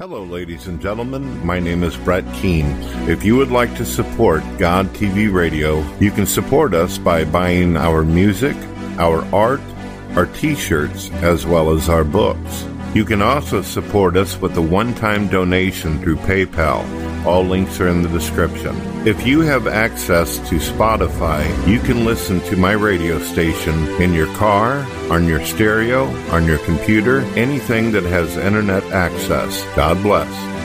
Hello, ladies and gentlemen. My name is Brett Keane. If you would like to support God TV Radio, you can support us by buying our music, our art, our t shirts, as well as our books. You can also support us with a one time donation through PayPal. All links are in the description. If you have access to Spotify, you can listen to my radio station in your car, on your stereo, on your computer, anything that has internet access. God bless.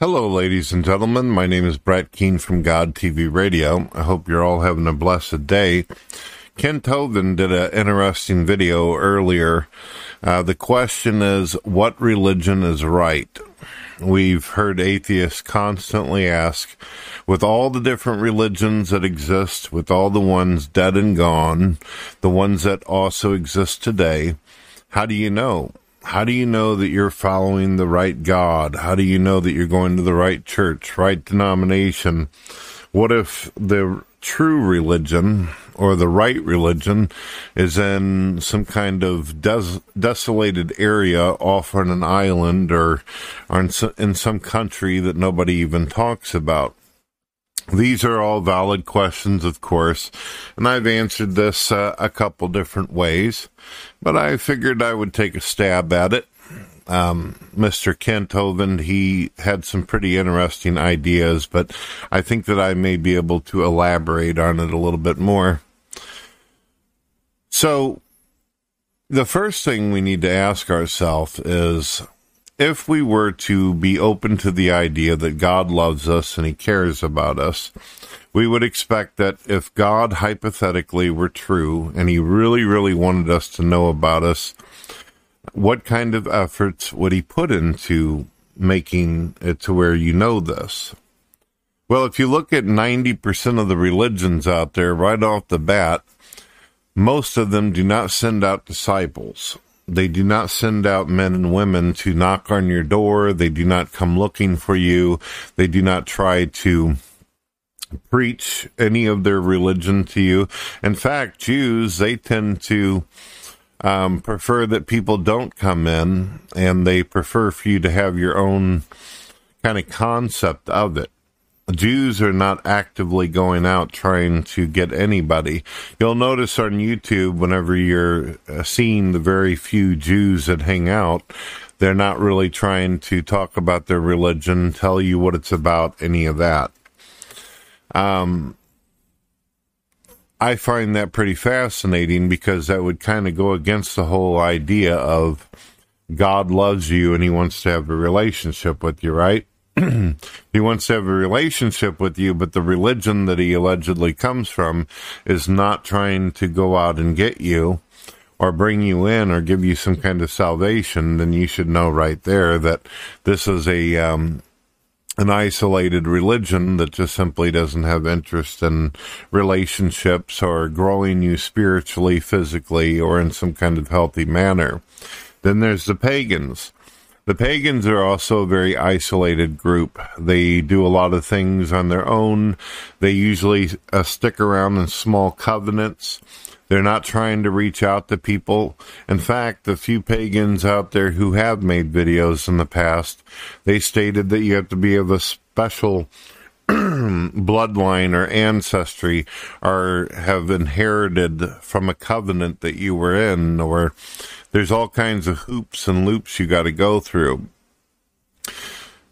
Hello, ladies and gentlemen. My name is Brett Keane from God TV Radio. I hope you're all having a blessed day. Kent Hovind did an interesting video earlier. Uh, the question is, what religion is right? We've heard atheists constantly ask, with all the different religions that exist, with all the ones dead and gone, the ones that also exist today, how do you know? How do you know that you're following the right God? How do you know that you're going to the right church, right denomination? What if the true religion or the right religion is in some kind of des- desolated area off on an island or, or in, so, in some country that nobody even talks about. These are all valid questions, of course, and I've answered this uh, a couple different ways, but I figured I would take a stab at it um, Mr. Kent Hovind, he had some pretty interesting ideas, but I think that I may be able to elaborate on it a little bit more. So, the first thing we need to ask ourselves is if we were to be open to the idea that God loves us and he cares about us, we would expect that if God hypothetically were true and he really, really wanted us to know about us, what kind of efforts would he put into making it to where you know this? Well, if you look at 90% of the religions out there right off the bat, most of them do not send out disciples. They do not send out men and women to knock on your door. They do not come looking for you. They do not try to preach any of their religion to you. In fact, Jews, they tend to um, prefer that people don't come in and they prefer for you to have your own kind of concept of it. Jews are not actively going out trying to get anybody. You'll notice on YouTube, whenever you're uh, seeing the very few Jews that hang out, they're not really trying to talk about their religion, tell you what it's about, any of that. Um, I find that pretty fascinating because that would kind of go against the whole idea of God loves you and he wants to have a relationship with you, right? he wants to have a relationship with you, but the religion that he allegedly comes from is not trying to go out and get you or bring you in or give you some kind of salvation, then you should know right there that this is a um, an isolated religion that just simply doesn't have interest in relationships or growing you spiritually, physically, or in some kind of healthy manner. Then there's the pagans. The pagans are also a very isolated group. They do a lot of things on their own. They usually uh, stick around in small covenants. They're not trying to reach out to people. In fact, the few pagans out there who have made videos in the past, they stated that you have to be of a special bloodline or ancestry or have inherited from a covenant that you were in or there's all kinds of hoops and loops you got to go through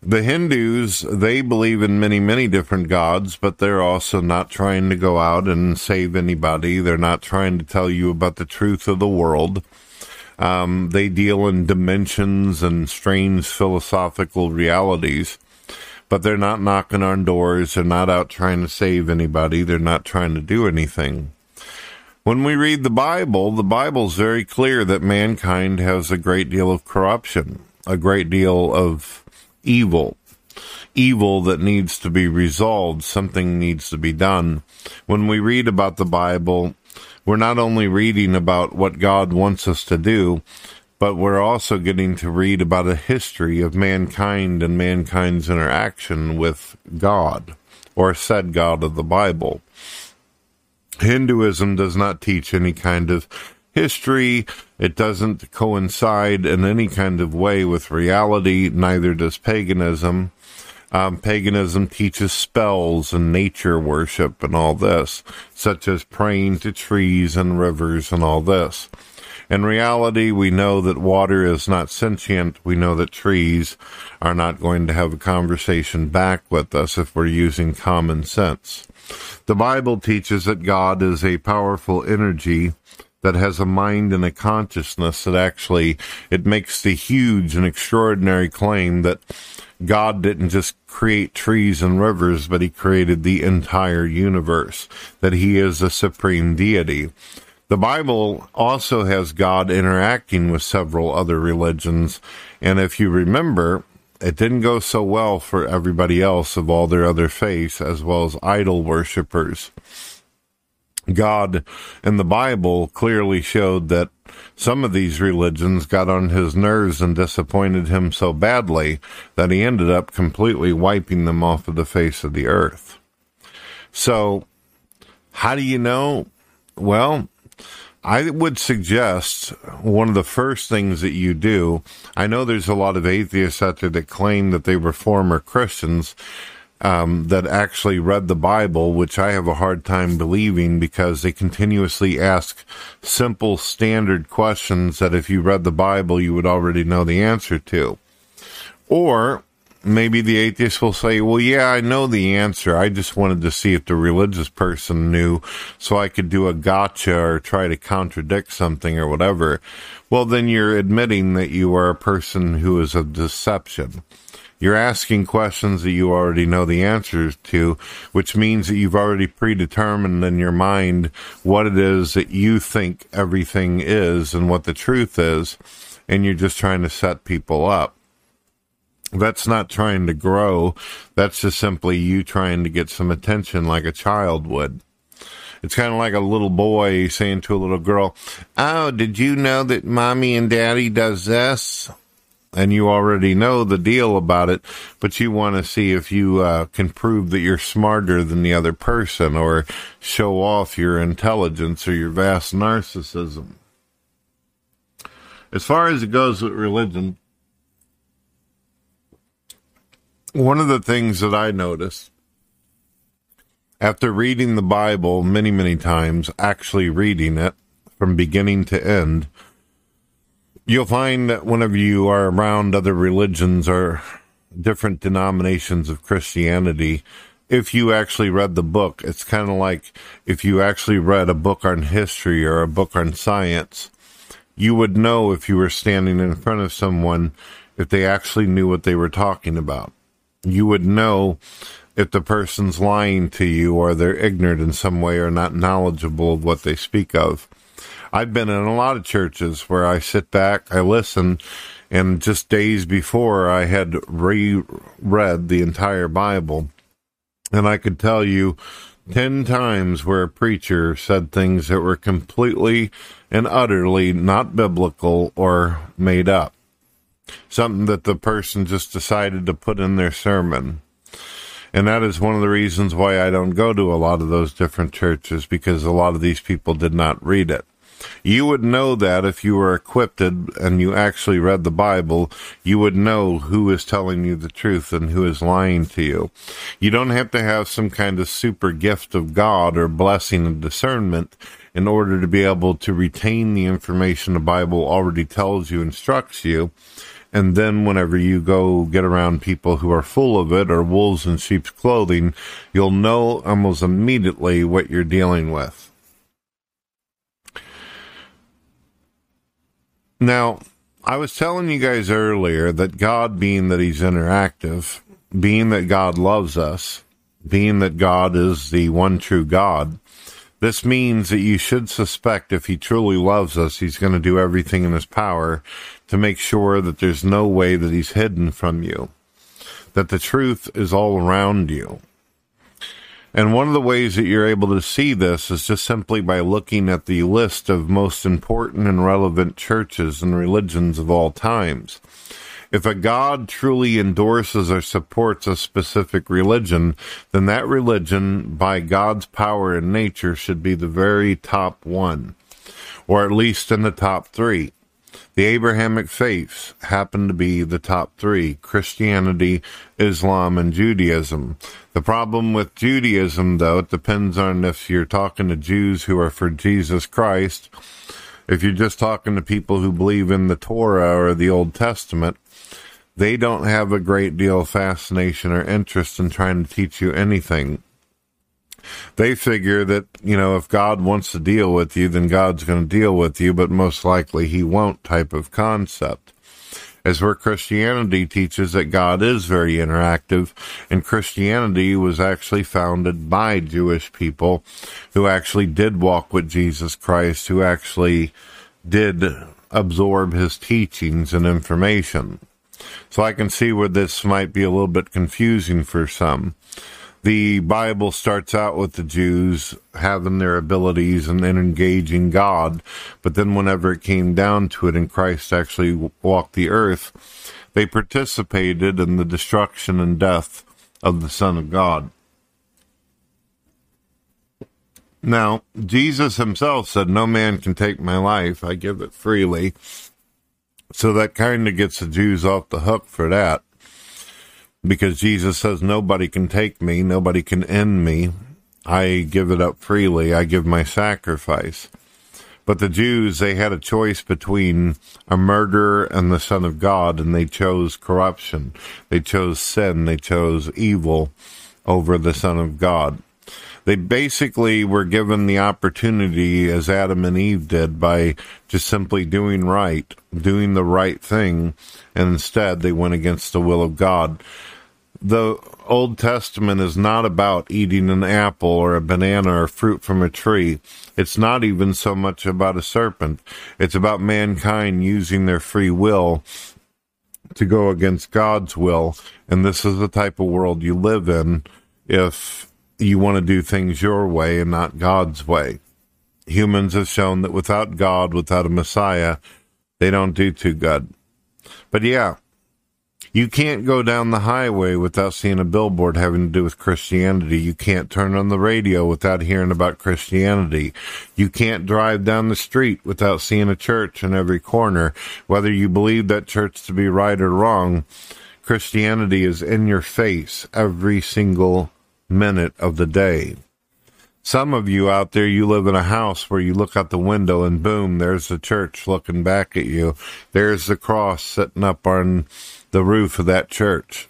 the Hindus, they believe in many, many different gods, but they're also not trying to go out and save anybody. They're not trying to tell you about the truth of the world. Um, they deal in dimensions and strange philosophical realities, but they're not knocking on doors. They're not out trying to save anybody. They're not trying to do anything. When we read the Bible, the Bible's very clear that mankind has a great deal of corruption, a great deal of evil. Evil that needs to be resolved. Something needs to be done. When we read about the Bible, we're not only reading about what God wants us to do, but we're also getting to read about a history of mankind and mankind's interaction with God, or said God of the Bible. Hinduism does not teach any kind of history. It doesn't coincide in any kind of way with reality. Neither does paganism. Um, paganism teaches spells and nature worship and all this, such as praying to trees and rivers and all this. In reality, we know that water is not sentient. We know that trees are not going to have a conversation back with us if we're using common sense. The Bible teaches that God is a powerful energy that has a mind and a consciousness that actually it makes the huge and extraordinary claim that God didn't just create trees and rivers, but he created the entire universe, that he is a supreme deity. The Bible also has God interacting with several other religions. And if you remember, it didn't go so well for everybody else of all their other faiths, as well as idol worshippers. God in the Bible clearly showed that some of these religions got on his nerves and disappointed him so badly that he ended up completely wiping them off of the face of the earth. So, how do you know? Well, I would suggest one of the first things that you do. I know there's a lot of atheists out there that claim that they were former Christians um, that actually read the Bible, which I have a hard time believing because they continuously ask simple, standard questions that if you read the Bible, you would already know the answer to. Or maybe the atheist will say, well, yeah, I know the answer. I just wanted to see if the religious person knew so I could do a gotcha or try to contradict something or whatever. Well, then you're admitting that you are a person who is a deception. You're asking questions that you already know the answers to, which means that you've already predetermined in your mind what it is that you think everything is and what the truth is, and you're just trying to set people up. That's not trying to grow. That's just simply you trying to get some attention like a child would. It's kind of like a little boy saying to a little girl, Oh, did you know that mommy and daddy does this? And you already know the deal about it, but you want to see if you uh, can prove that you're smarter than the other person or show off your intelligence or your vast narcissism. As far as it goes with religion, one of the things that I noticed after reading the Bible many, many times, actually reading it from beginning to end, you'll find that whenever you are around other religions or different denominations of Christianity, if you actually read the book, it's kind of like if you actually read a book on history or a book on science, you would know if you were standing in front of someone if they actually knew what they were talking about you would know if the person's lying to you or they're ignorant in some way or not knowledgeable of what they speak of. I've been in a lot of churches where I sit back, I listen, and just days before I had reread the entire Bible, and I could tell you 10 times where a preacher said things that were completely and utterly not biblical or made up something that the person just decided to put in their sermon. And that is one of the reasons why I don't go to a lot of those different churches because a lot of these people did not read it. You would know that if you were equipped and you actually read the Bible, you would know who is telling you the truth and who is lying to you. You don't have to have some kind of super gift of God or blessing and discernment in order to be able to retain the information the Bible already tells you, instructs you and then whenever you go get around people who are full of it or wolves in sheep's clothing, you'll know almost immediately what you're dealing with. Now, I was telling you guys earlier that God, being that He's interactive, being that God loves us, being that God is the one true God, this means that you should suspect if He truly loves us, He's going to do everything in His power to make sure that there's no way that he's hidden from you, that the truth is all around you. And one of the ways that you're able to see this is just simply by looking at the list of most important and relevant churches and religions of all times. If a God truly endorses or supports a specific religion, then that religion, by God's power and nature, should be the very top one or at least in the top three. The Abrahamic faiths happen to be the top three Christianity, Islam, and Judaism. The problem with Judaism, though, it depends on if you're talking to Jews who are for Jesus Christ. If you're just talking to people who believe in the Torah or the Old Testament, they don't have a great deal of fascination or interest in trying to teach you anything they figure that, you know, if God wants to deal with you, then God's going to deal with you, but most likely he won't type of concept. As where Christianity teaches that God is very interactive, and Christianity was actually founded by Jewish people who actually did walk with Jesus Christ, who actually did absorb his teachings and information. So I can see where this might be a little bit confusing for some the Bible starts out with the Jews having their abilities and then engaging God, but then whenever it came down to it and Christ actually walked the earth, they participated in the destruction and death of the Son of God. Now, Jesus himself said, No man can take my life, I give it freely. So that kind of gets the Jews off the hook for that because Jesus says, Nobody can take me, nobody can end me. I give it up freely, I give my sacrifice. But the Jews, they had a choice between a murderer and the Son of God, and they chose corruption. They chose sin. They chose evil over the Son of God. They basically were given the opportunity, as Adam and Eve did, by just simply doing right, doing the right thing, and instead they went against the will of God the Old Testament is not about eating an apple or a banana or fruit from a tree. It's not even so much about a serpent. It's about mankind using their free will to go against God's will. And this is the type of world you live in if you want to do things your way and not God's way. Humans have shown that without God, without a Messiah, they don't do too good. But yeah, you can't go down the highway without seeing a billboard having to do with Christianity. You can't turn on the radio without hearing about Christianity. You can't drive down the street without seeing a church in every corner. Whether you believe that church to be right or wrong, Christianity is in your face every single minute of the day. Some of you out there, you live in a house where you look out the window and boom, there's the church looking back at you. There's the cross sitting up on the roof of that church.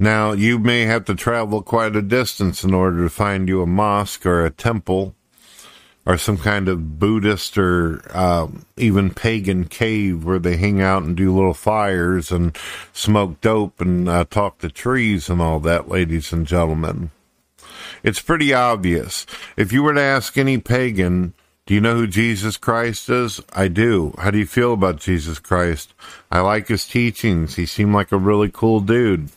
Now, you may have to travel quite a distance in order to find you a mosque or a temple or some kind of Buddhist or um, even pagan cave where they hang out and do little fires and smoke dope and uh, talk to trees and all that, ladies and gentlemen. It's pretty obvious. If you were to ask any pagan, do you know who Jesus Christ is? I do. How do you feel about Jesus Christ? I like his teachings. He seemed like a really cool dude.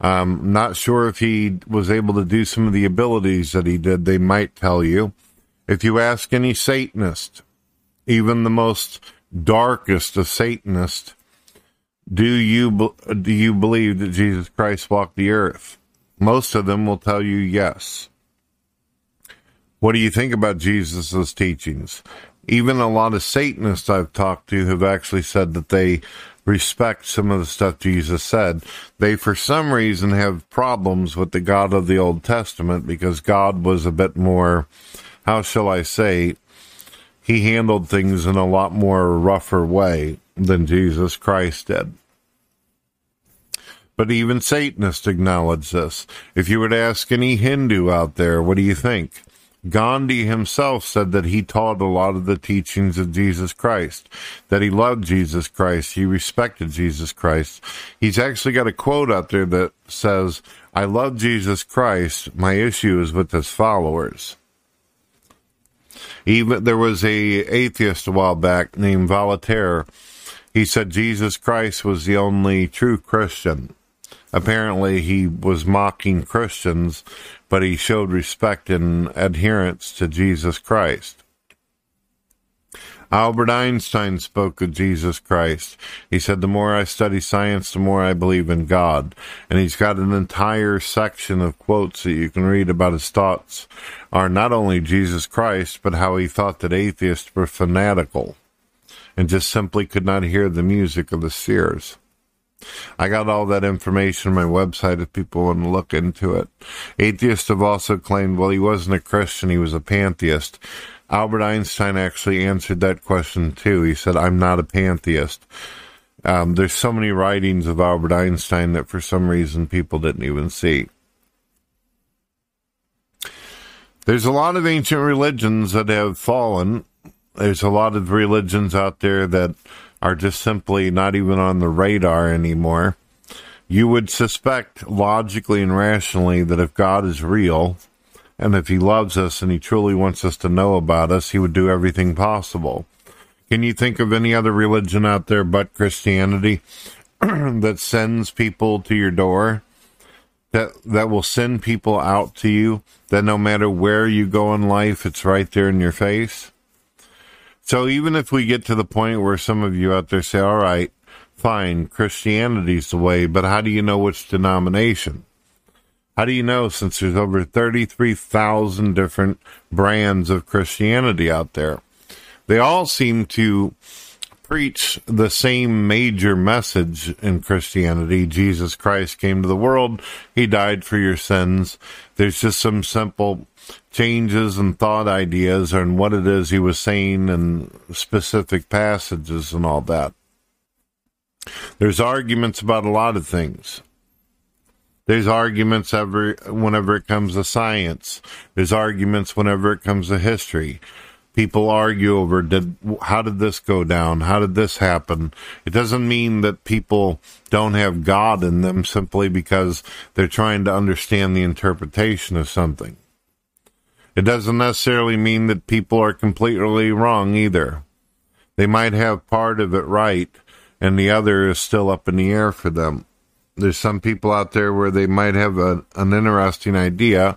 I'm not sure if he was able to do some of the abilities that he did. They might tell you. If you ask any Satanist, even the most darkest of Satanists, do you do you believe that Jesus Christ walked the earth? Most of them will tell you yes. What do you think about Jesus' teachings? Even a lot of Satanists I've talked to have actually said that they respect some of the stuff Jesus said. They, for some reason, have problems with the God of the Old Testament because God was a bit more, how shall I say, he handled things in a lot more rougher way than Jesus Christ did. But even Satanists acknowledge this. If you were to ask any Hindu out there, what do you think? Gandhi himself said that he taught a lot of the teachings of Jesus Christ, that he loved Jesus Christ, he respected Jesus Christ. He's actually got a quote out there that says, I love Jesus Christ, my issue is with his followers. Even there was a atheist a while back named Voltaire. He said Jesus Christ was the only true Christian. Apparently, he was mocking Christians but he showed respect and adherence to Jesus Christ. Albert Einstein spoke of Jesus Christ. He said, The more I study science, the more I believe in God. And he's got an entire section of quotes that you can read about his thoughts are not only Jesus Christ, but how he thought that atheists were fanatical and just simply could not hear the music of the spheres. I got all that information on my website if people want to look into it. Atheists have also claimed, well, he wasn't a Christian, he was a pantheist. Albert Einstein actually answered that question too. He said, I'm not a pantheist. Um, there's so many writings of Albert Einstein that for some reason people didn't even see. There's a lot of ancient religions that have fallen. There's a lot of religions out there that are just simply not even on the radar anymore. You would suspect logically and rationally that if God is real and if he loves us and he truly wants us to know about us, he would do everything possible. Can you think of any other religion out there but Christianity that sends people to your door? That that will send people out to you that no matter where you go in life, it's right there in your face. So even if we get to the point where some of you out there say, all right, fine, Christianity's the way, but how do you know which denomination? How do you know since there's over 33,000 different brands of Christianity out there? They all seem to preach the same major message in Christianity. Jesus Christ came to the world. He died for your sins. There's just some simple changes and thought ideas and what it is he was saying in specific passages and all that. There's arguments about a lot of things. There's arguments every whenever it comes to science. There's arguments whenever it comes to history people argue over did how did this go down how did this happen it doesn't mean that people don't have god in them simply because they're trying to understand the interpretation of something it doesn't necessarily mean that people are completely wrong either they might have part of it right and the other is still up in the air for them there's some people out there where they might have a, an interesting idea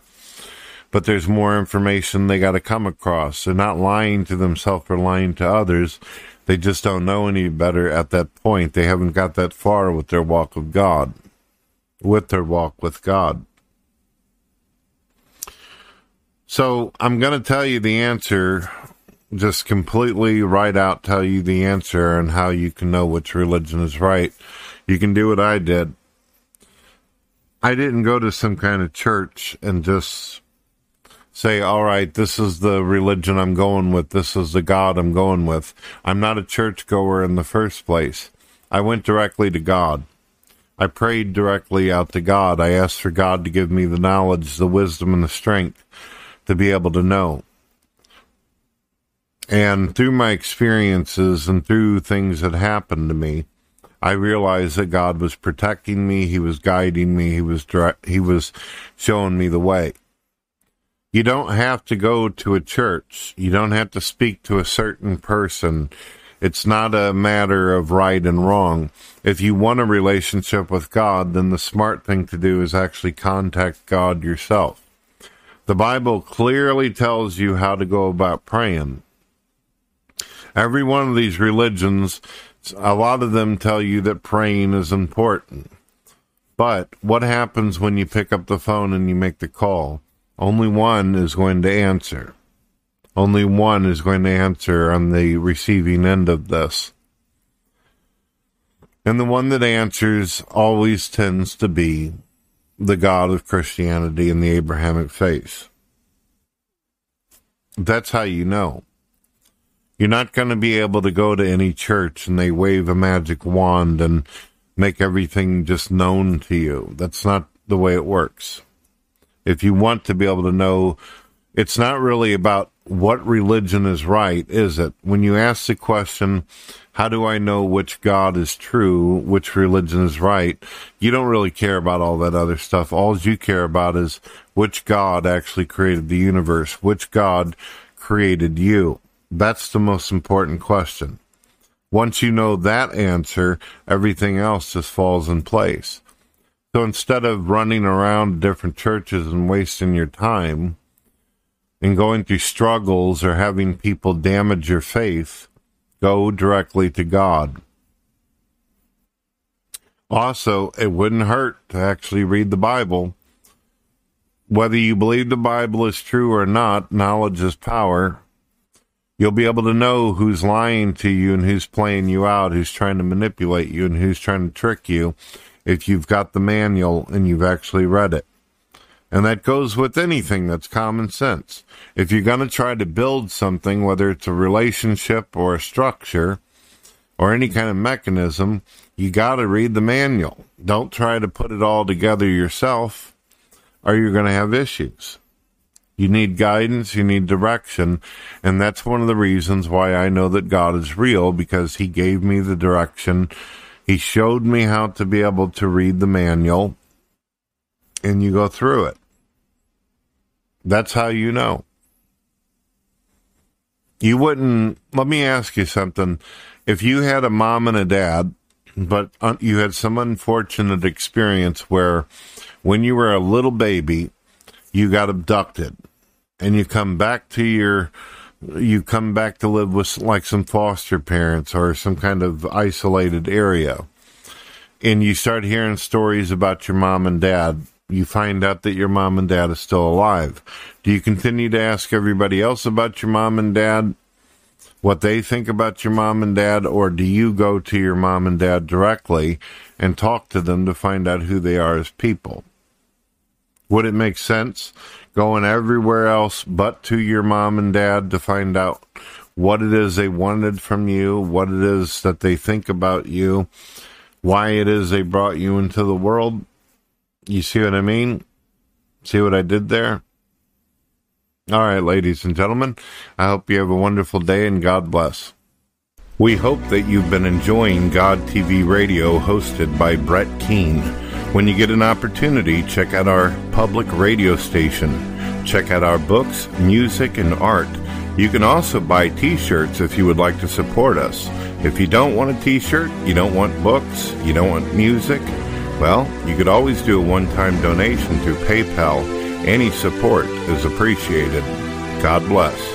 but there's more information they got to come across. They're not lying to themselves or lying to others. They just don't know any better at that point. They haven't got that far with their walk of God, with their walk with God. So I'm going to tell you the answer, just completely right out tell you the answer and how you can know which religion is right. You can do what I did. I didn't go to some kind of church and just say, all right, this is the religion I'm going with, this is the God I'm going with. I'm not a churchgoer in the first place. I went directly to God. I prayed directly out to God. I asked for God to give me the knowledge, the wisdom, and the strength to be able to know. And through my experiences and through things that happened to me, I realized that God was protecting me. He was guiding me. He was direct, He was showing me the way. You don't have to go to a church. You don't have to speak to a certain person. It's not a matter of right and wrong. If you want a relationship with God, then the smart thing to do is actually contact God yourself. The Bible clearly tells you how to go about praying. Every one of these religions, a lot of them tell you that praying is important. But what happens when you pick up the phone and you make the call? Only one is going to answer. Only one is going to answer on the receiving end of this. And the one that answers always tends to be the God of Christianity and the Abrahamic faith. That's how you know. You're not going to be able to go to any church and they wave a magic wand and make everything just known to you. That's not the way it works if you want to be able to know, it's not really about what religion is right, is it? When you ask the question, how do I know which God is true, which religion is right? You don't really care about all that other stuff. All you care about is which God actually created the universe, which God created you. That's the most important question. Once you know that answer, everything else just falls in place. So instead of running around different churches and wasting your time and going through struggles or having people damage your faith, Go directly to God. Also, it wouldn't hurt to actually read the Bible. Whether you believe the Bible is true or not, knowledge is power. You'll be able to know who's lying to you and who's playing you out, who's trying to manipulate you and who's trying to trick you if you've got the manual and you've actually read it. And that goes with anything that's common sense. If you're going to try to build something, whether it's a relationship or a structure or any kind of mechanism, you got to read the manual. Don't try to put it all together yourself or you're going to have issues. You need guidance, you need direction, and that's one of the reasons why I know that God is real because He gave me the direction. He showed me how to be able to read the manual, and you go through it. That's how you know. You wouldn't, let me ask you something. If you had a mom and a dad, but uh, you had some unfortunate experience where when you were a little baby, you got abducted and you come back to your you come back to live with like some foster parents or some kind of isolated area and you start hearing stories about your mom and dad you find out that your mom and dad is still alive do you continue to ask everybody else about your mom and dad what they think about your mom and dad or do you go to your mom and dad directly and talk to them to find out who they are as people would it make sense going everywhere else but to your mom and dad to find out what it is they wanted from you, what it is that they think about you, why it is they brought you into the world? You see what I mean? See what I did there? All right, ladies and gentlemen, I hope you have a wonderful day and God bless. We hope that you've been enjoying God TV Radio hosted by Brett Keane. When you get an opportunity, check out our public radio station. Check out our books, music, and art. You can also buy t shirts if you would like to support us. If you don't want a t shirt, you don't want books, you don't want music, well, you could always do a one time donation through PayPal. Any support is appreciated. God bless.